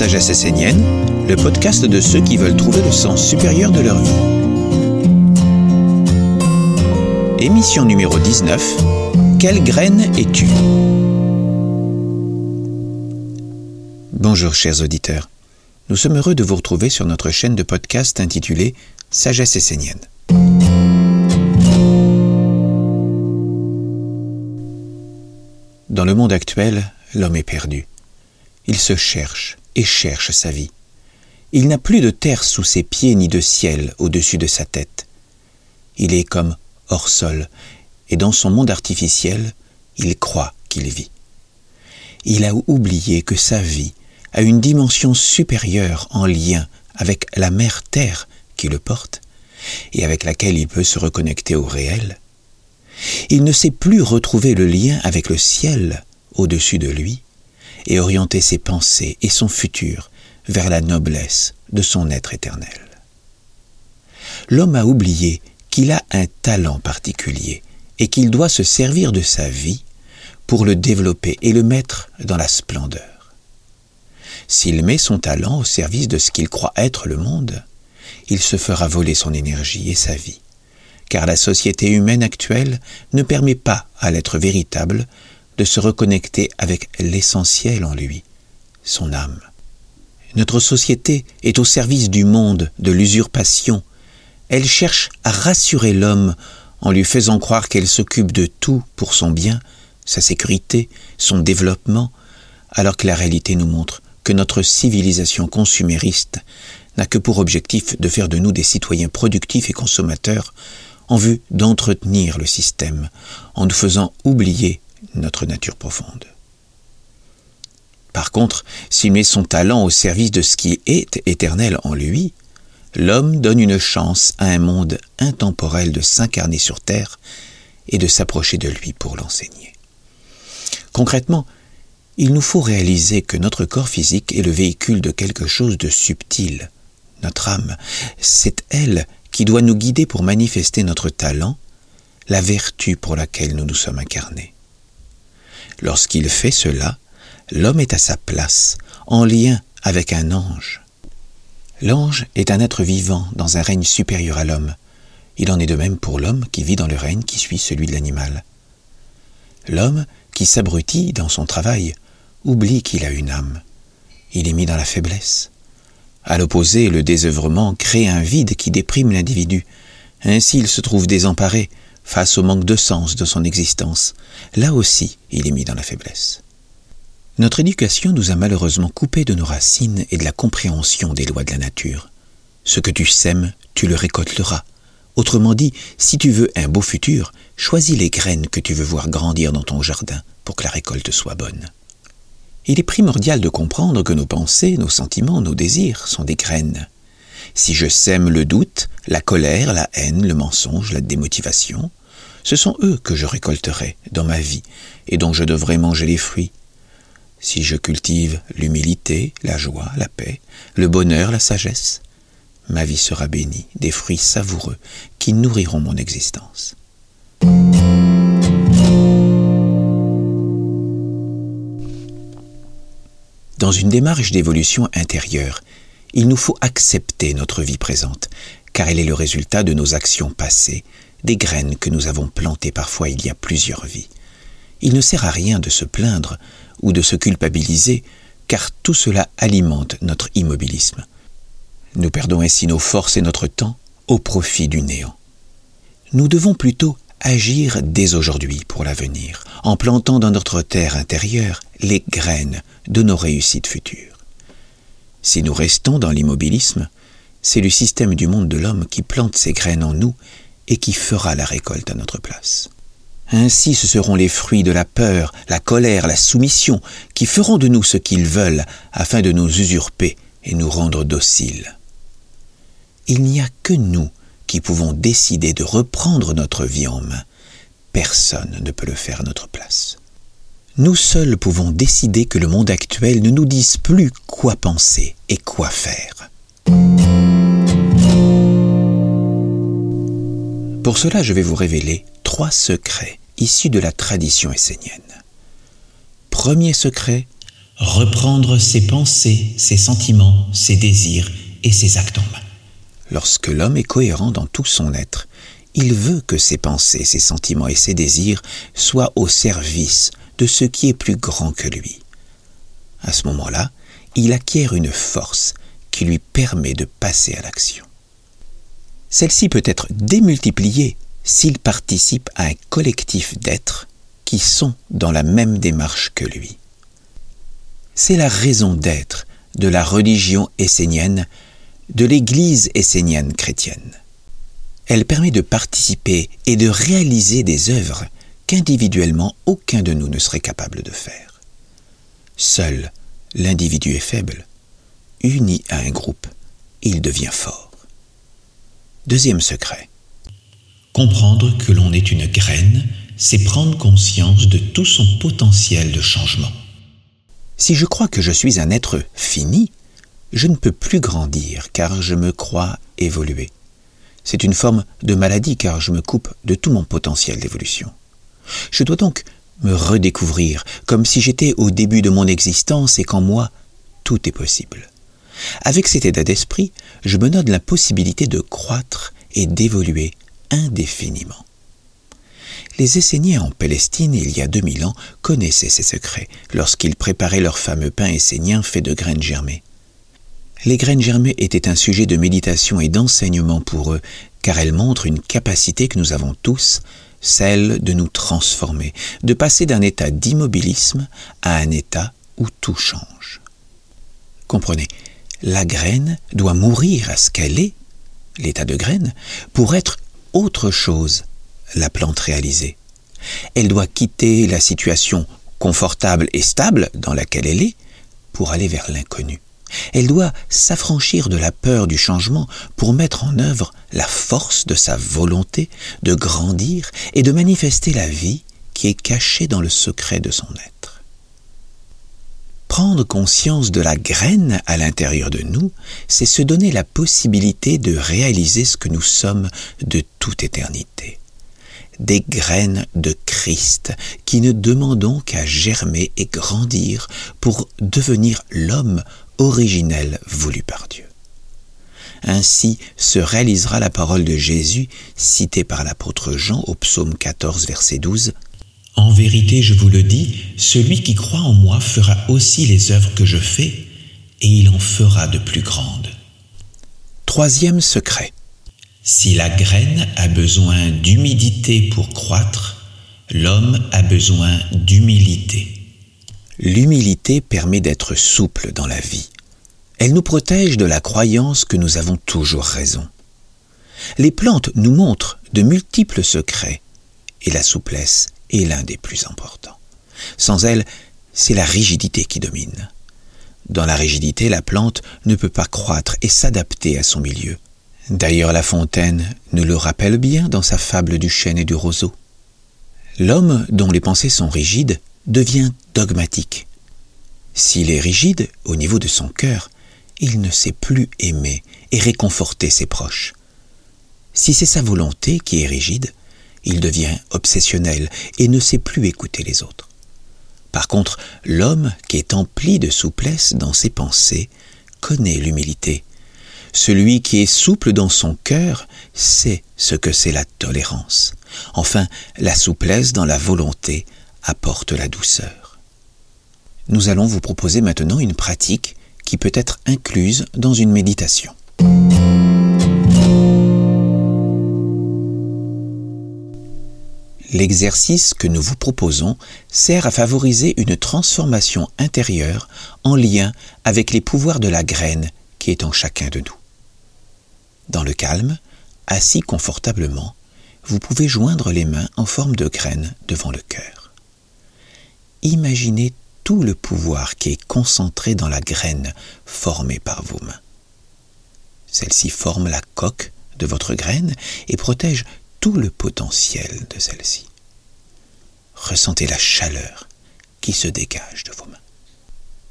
Sagesse essénienne, le podcast de ceux qui veulent trouver le sens supérieur de leur vie. Émission numéro 19. Quelle graine es-tu? Bonjour chers auditeurs. Nous sommes heureux de vous retrouver sur notre chaîne de podcast intitulée Sagesse essénienne. Dans le monde actuel, l'homme est perdu. Il se cherche et cherche sa vie. Il n'a plus de terre sous ses pieds ni de ciel au-dessus de sa tête. Il est comme hors sol, et dans son monde artificiel, il croit qu'il vit. Il a oublié que sa vie a une dimension supérieure en lien avec la mère Terre qui le porte et avec laquelle il peut se reconnecter au réel. Il ne sait plus retrouver le lien avec le ciel au-dessus de lui et orienter ses pensées et son futur vers la noblesse de son être éternel. L'homme a oublié qu'il a un talent particulier et qu'il doit se servir de sa vie pour le développer et le mettre dans la splendeur. S'il met son talent au service de ce qu'il croit être le monde, il se fera voler son énergie et sa vie, car la société humaine actuelle ne permet pas à l'être véritable de se reconnecter avec l'essentiel en lui, son âme. Notre société est au service du monde, de l'usurpation. Elle cherche à rassurer l'homme en lui faisant croire qu'elle s'occupe de tout pour son bien, sa sécurité, son développement, alors que la réalité nous montre que notre civilisation consumériste n'a que pour objectif de faire de nous des citoyens productifs et consommateurs en vue d'entretenir le système, en nous faisant oublier notre nature profonde. Par contre, s'il met son talent au service de ce qui est éternel en lui, l'homme donne une chance à un monde intemporel de s'incarner sur Terre et de s'approcher de lui pour l'enseigner. Concrètement, il nous faut réaliser que notre corps physique est le véhicule de quelque chose de subtil. Notre âme, c'est elle qui doit nous guider pour manifester notre talent, la vertu pour laquelle nous nous sommes incarnés. Lorsqu'il fait cela, l'homme est à sa place, en lien avec un ange. L'ange est un être vivant dans un règne supérieur à l'homme. Il en est de même pour l'homme qui vit dans le règne qui suit celui de l'animal. L'homme qui s'abrutit dans son travail oublie qu'il a une âme. Il est mis dans la faiblesse. À l'opposé, le désœuvrement crée un vide qui déprime l'individu. Ainsi il se trouve désemparé, face au manque de sens de son existence, là aussi il est mis dans la faiblesse. Notre éducation nous a malheureusement coupés de nos racines et de la compréhension des lois de la nature. Ce que tu sèmes, tu le récolteras. Autrement dit, si tu veux un beau futur, choisis les graines que tu veux voir grandir dans ton jardin pour que la récolte soit bonne. Il est primordial de comprendre que nos pensées, nos sentiments, nos désirs sont des graines. Si je sème le doute, la colère, la haine, le mensonge, la démotivation, ce sont eux que je récolterai dans ma vie et dont je devrai manger les fruits. Si je cultive l'humilité, la joie, la paix, le bonheur, la sagesse, ma vie sera bénie des fruits savoureux qui nourriront mon existence. Dans une démarche d'évolution intérieure, il nous faut accepter notre vie présente, car elle est le résultat de nos actions passées des graines que nous avons plantées parfois il y a plusieurs vies. Il ne sert à rien de se plaindre ou de se culpabiliser, car tout cela alimente notre immobilisme. Nous perdons ainsi nos forces et notre temps au profit du néant. Nous devons plutôt agir dès aujourd'hui pour l'avenir, en plantant dans notre terre intérieure les graines de nos réussites futures. Si nous restons dans l'immobilisme, c'est le système du monde de l'homme qui plante ces graines en nous et qui fera la récolte à notre place. Ainsi ce seront les fruits de la peur, la colère, la soumission, qui feront de nous ce qu'ils veulent afin de nous usurper et nous rendre dociles. Il n'y a que nous qui pouvons décider de reprendre notre vie en main. Personne ne peut le faire à notre place. Nous seuls pouvons décider que le monde actuel ne nous dise plus quoi penser et quoi faire. Pour cela, je vais vous révéler trois secrets issus de la tradition essénienne. Premier secret, reprendre ses pensées, ses sentiments, ses désirs et ses actes en main. Lorsque l'homme est cohérent dans tout son être, il veut que ses pensées, ses sentiments et ses désirs soient au service ce qui est plus grand que lui. À ce moment-là, il acquiert une force qui lui permet de passer à l'action. Celle-ci peut être démultipliée s'il participe à un collectif d'êtres qui sont dans la même démarche que lui. C'est la raison d'être de la religion essénienne, de l'Église essénienne chrétienne. Elle permet de participer et de réaliser des œuvres qu'individuellement aucun de nous ne serait capable de faire. Seul l'individu est faible. Uni à un groupe, il devient fort. Deuxième secret. Comprendre que l'on est une graine, c'est prendre conscience de tout son potentiel de changement. Si je crois que je suis un être fini, je ne peux plus grandir car je me crois évoluer. C'est une forme de maladie car je me coupe de tout mon potentiel d'évolution. Je dois donc me redécouvrir, comme si j'étais au début de mon existence et qu'en moi, tout est possible. Avec cet état d'esprit, je me donne la possibilité de croître et d'évoluer indéfiniment. Les Esséniens en Palestine, il y a 2000 ans, connaissaient ces secrets lorsqu'ils préparaient leur fameux pain essénien fait de graines germées. Les graines germées étaient un sujet de méditation et d'enseignement pour eux, car elles montrent une capacité que nous avons tous celle de nous transformer, de passer d'un état d'immobilisme à un état où tout change. Comprenez, la graine doit mourir à ce qu'elle est, l'état de graine, pour être autre chose, la plante réalisée. Elle doit quitter la situation confortable et stable dans laquelle elle est pour aller vers l'inconnu. Elle doit s'affranchir de la peur du changement pour mettre en œuvre la force de sa volonté de grandir et de manifester la vie qui est cachée dans le secret de son être. Prendre conscience de la graine à l'intérieur de nous, c'est se donner la possibilité de réaliser ce que nous sommes de toute éternité. Des graines de Christ qui ne demandons qu'à germer et grandir pour devenir l'homme originel voulu par Dieu. Ainsi se réalisera la parole de Jésus citée par l'apôtre Jean au psaume 14 verset 12. En vérité, je vous le dis, celui qui croit en moi fera aussi les œuvres que je fais, et il en fera de plus grandes. Troisième secret. Si la graine a besoin d'humidité pour croître, l'homme a besoin d'humilité. L'humilité permet d'être souple dans la vie. Elle nous protège de la croyance que nous avons toujours raison. Les plantes nous montrent de multiples secrets, et la souplesse est l'un des plus importants. Sans elle, c'est la rigidité qui domine. Dans la rigidité, la plante ne peut pas croître et s'adapter à son milieu. D'ailleurs, La Fontaine nous le rappelle bien dans sa fable du chêne et du roseau. L'homme dont les pensées sont rigides devient dogmatique. S'il est rigide au niveau de son cœur, il ne sait plus aimer et réconforter ses proches. Si c'est sa volonté qui est rigide, il devient obsessionnel et ne sait plus écouter les autres. Par contre, l'homme qui est empli de souplesse dans ses pensées connaît l'humilité. Celui qui est souple dans son cœur sait ce que c'est la tolérance. Enfin, la souplesse dans la volonté apporte la douceur. Nous allons vous proposer maintenant une pratique qui peut être incluse dans une méditation. L'exercice que nous vous proposons sert à favoriser une transformation intérieure en lien avec les pouvoirs de la graine qui est en chacun de nous. Dans le calme, assis confortablement, vous pouvez joindre les mains en forme de graine devant le cœur imaginez tout le pouvoir qui est concentré dans la graine formée par vos mains. Celle-ci forme la coque de votre graine et protège tout le potentiel de celle-ci. Ressentez la chaleur qui se dégage de vos mains.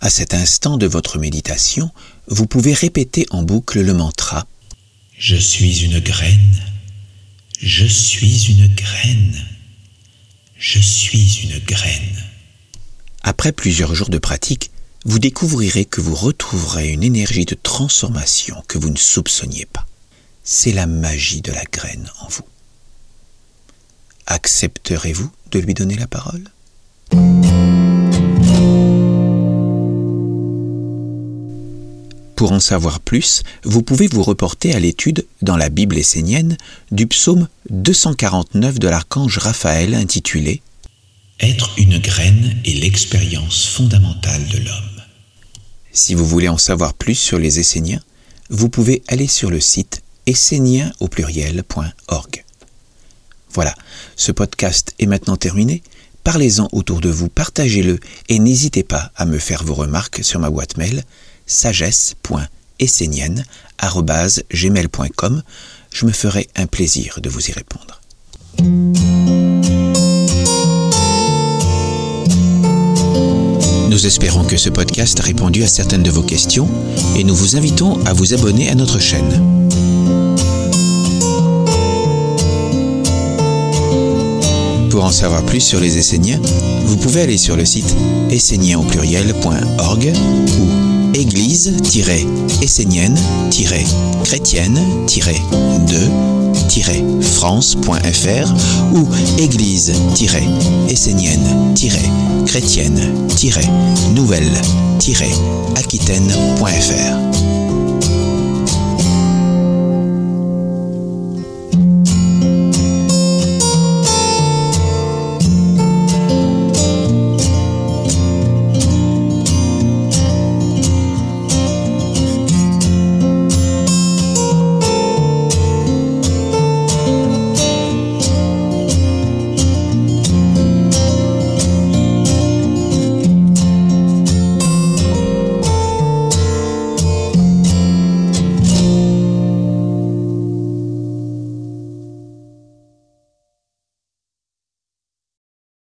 À cet instant de votre méditation, vous pouvez répéter en boucle le mantra Je suis une graine, je suis une graine, je suis une graine. Après plusieurs jours de pratique, vous découvrirez que vous retrouverez une énergie de transformation que vous ne soupçonniez pas. C'est la magie de la graine en vous. Accepterez-vous de lui donner la parole? Pour en savoir plus, vous pouvez vous reporter à l'étude dans la Bible essénienne du psaume 249 de l'archange Raphaël intitulé Être une graine est l'expérience fondamentale de l'homme. Si vous voulez en savoir plus sur les Esséniens, vous pouvez aller sur le site essénien au pluriel.org. Voilà, ce podcast est maintenant terminé. Parlez-en autour de vous, partagez-le et n'hésitez pas à me faire vos remarques sur ma boîte mail sagesse.essénienne.gmail.com. Je me ferai un plaisir de vous y répondre. Nous espérons que ce podcast a répondu à certaines de vos questions et nous vous invitons à vous abonner à notre chaîne. Pour en savoir plus sur les Esséniens, vous pouvez aller sur le site essénien au pluriel.org ou église-chrétienne-de-france.fr ou église-essénienne-chrétienne-nouvelle-aquitaine.fr.